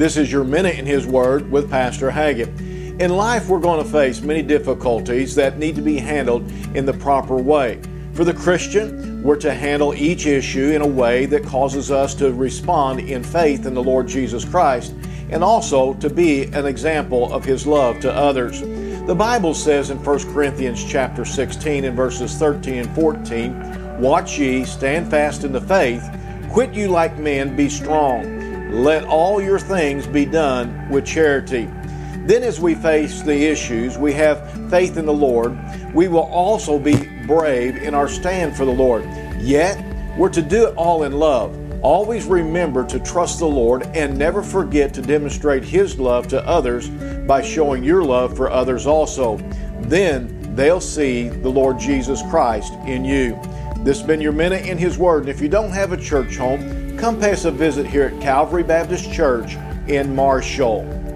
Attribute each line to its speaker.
Speaker 1: This is your Minute in His Word with Pastor Haggett. In life, we're going to face many difficulties that need to be handled in the proper way. For the Christian, we're to handle each issue in a way that causes us to respond in faith in the Lord Jesus Christ and also to be an example of his love to others. The Bible says in 1 Corinthians chapter 16 and verses 13 and 14, Watch ye, stand fast in the faith, quit you like men, be strong. Let all your things be done with charity. Then, as we face the issues, we have faith in the Lord. We will also be brave in our stand for the Lord. Yet, we're to do it all in love. Always remember to trust the Lord and never forget to demonstrate His love to others by showing your love for others also. Then they'll see the Lord Jesus Christ in you. This has been your Minute in His Word. And if you don't have a church home, come pay us a visit here at Calvary Baptist Church in Marshall.